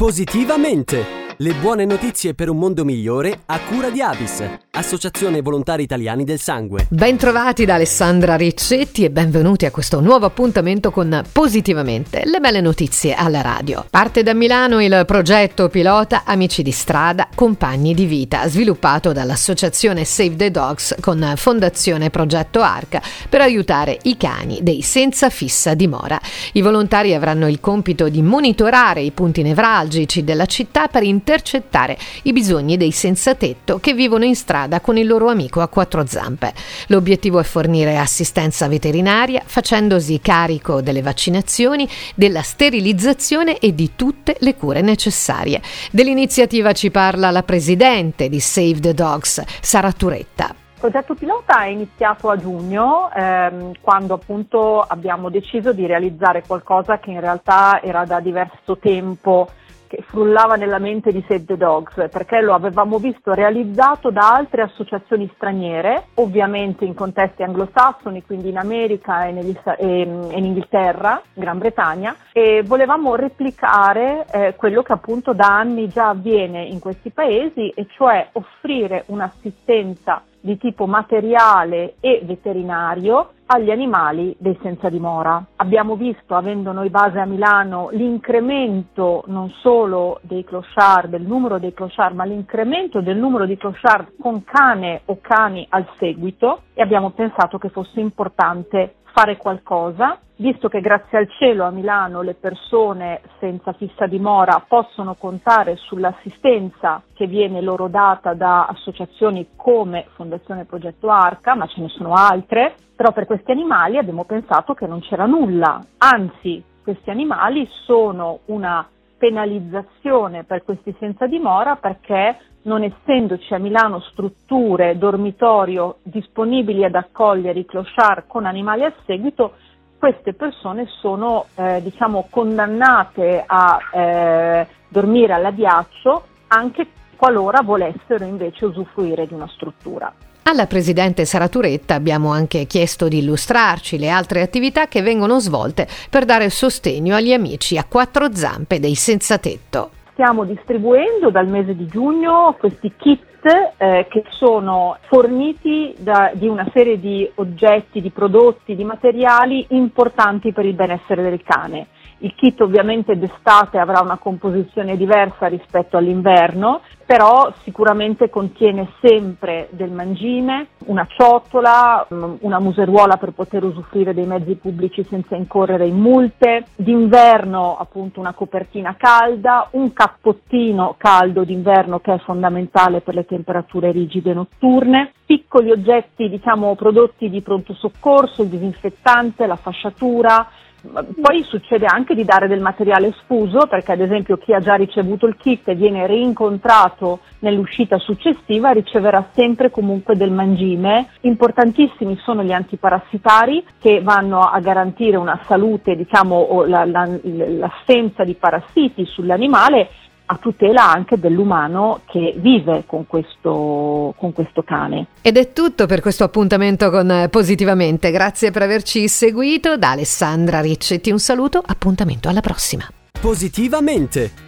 Positivamente! Le buone notizie per un mondo migliore a cura di Avis, Associazione Volontari Italiani del Sangue. Bentrovati da Alessandra Riccetti e benvenuti a questo nuovo appuntamento con Positivamente, le belle notizie alla radio. Parte da Milano il progetto pilota Amici di strada, compagni di vita, sviluppato dall'associazione Save the Dogs con Fondazione Progetto Arca per aiutare i cani dei senza fissa dimora. I volontari avranno il compito di monitorare i punti nevralgici della città per intervenire intercettare i bisogni dei senza tetto che vivono in strada con il loro amico a quattro zampe. L'obiettivo è fornire assistenza veterinaria facendosi carico delle vaccinazioni, della sterilizzazione e di tutte le cure necessarie. Dell'iniziativa ci parla la presidente di Save the Dogs, Sara Turetta. Il progetto pilota è iniziato a giugno, ehm, quando appunto abbiamo deciso di realizzare qualcosa che in realtà era da diverso tempo che frullava nella mente di Save the Dogs, perché lo avevamo visto realizzato da altre associazioni straniere, ovviamente in contesti anglosassoni, quindi in America e, negli, e in Inghilterra, Gran Bretagna, e volevamo replicare eh, quello che appunto da anni già avviene in questi paesi, e cioè offrire un'assistenza di tipo materiale e veterinario agli animali dei senza dimora. Abbiamo visto, avendo noi base a Milano, l'incremento non solo dei clochard, del numero dei clochard, ma l'incremento del numero di clochard con cane o cani al seguito e abbiamo pensato che fosse importante fare qualcosa, visto che grazie al cielo a Milano le persone senza fissa dimora possono contare sull'assistenza che viene loro data da associazioni come Fondazione Progetto Arca, ma ce ne sono altre, però per questi animali abbiamo pensato che non c'era nulla, anzi questi animali sono una penalizzazione per questi senza dimora perché non essendoci a Milano strutture, dormitorio disponibili ad accogliere i clochard con animali a seguito, queste persone sono eh, diciamo, condannate a eh, dormire all'addiaccio anche qualora volessero invece usufruire di una struttura. Alla Presidente Sara Turetta abbiamo anche chiesto di illustrarci le altre attività che vengono svolte per dare sostegno agli amici a quattro zampe dei senza tetto stiamo distribuendo dal mese di giugno questi kit eh, che sono forniti da, di una serie di oggetti, di prodotti, di materiali importanti per il benessere del cane. Il kit ovviamente d'estate avrà una composizione diversa rispetto all'inverno, però sicuramente contiene sempre del mangime, una ciotola, mm, una museruola per poter usufruire dei mezzi pubblici senza incorrere in multe, d'inverno appunto una copertina calda, un cappottino caldo d'inverno che è fondamentale per le temperature rigide notturne, piccoli oggetti diciamo prodotti di pronto soccorso, il disinfettante, la fasciatura, poi succede anche di dare del materiale sfuso perché ad esempio chi ha già ricevuto il kit e viene rincontrato nell'uscita successiva riceverà sempre comunque del mangime. Importantissimi sono gli antiparassitari che vanno a garantire una salute, diciamo, o la, la, l'assenza di parassiti sull'animale a tutela anche dell'umano che vive con questo, con questo cane. Ed è tutto per questo appuntamento con Positivamente. Grazie per averci seguito. Da Alessandra Riccetti un saluto, appuntamento alla prossima. Positivamente!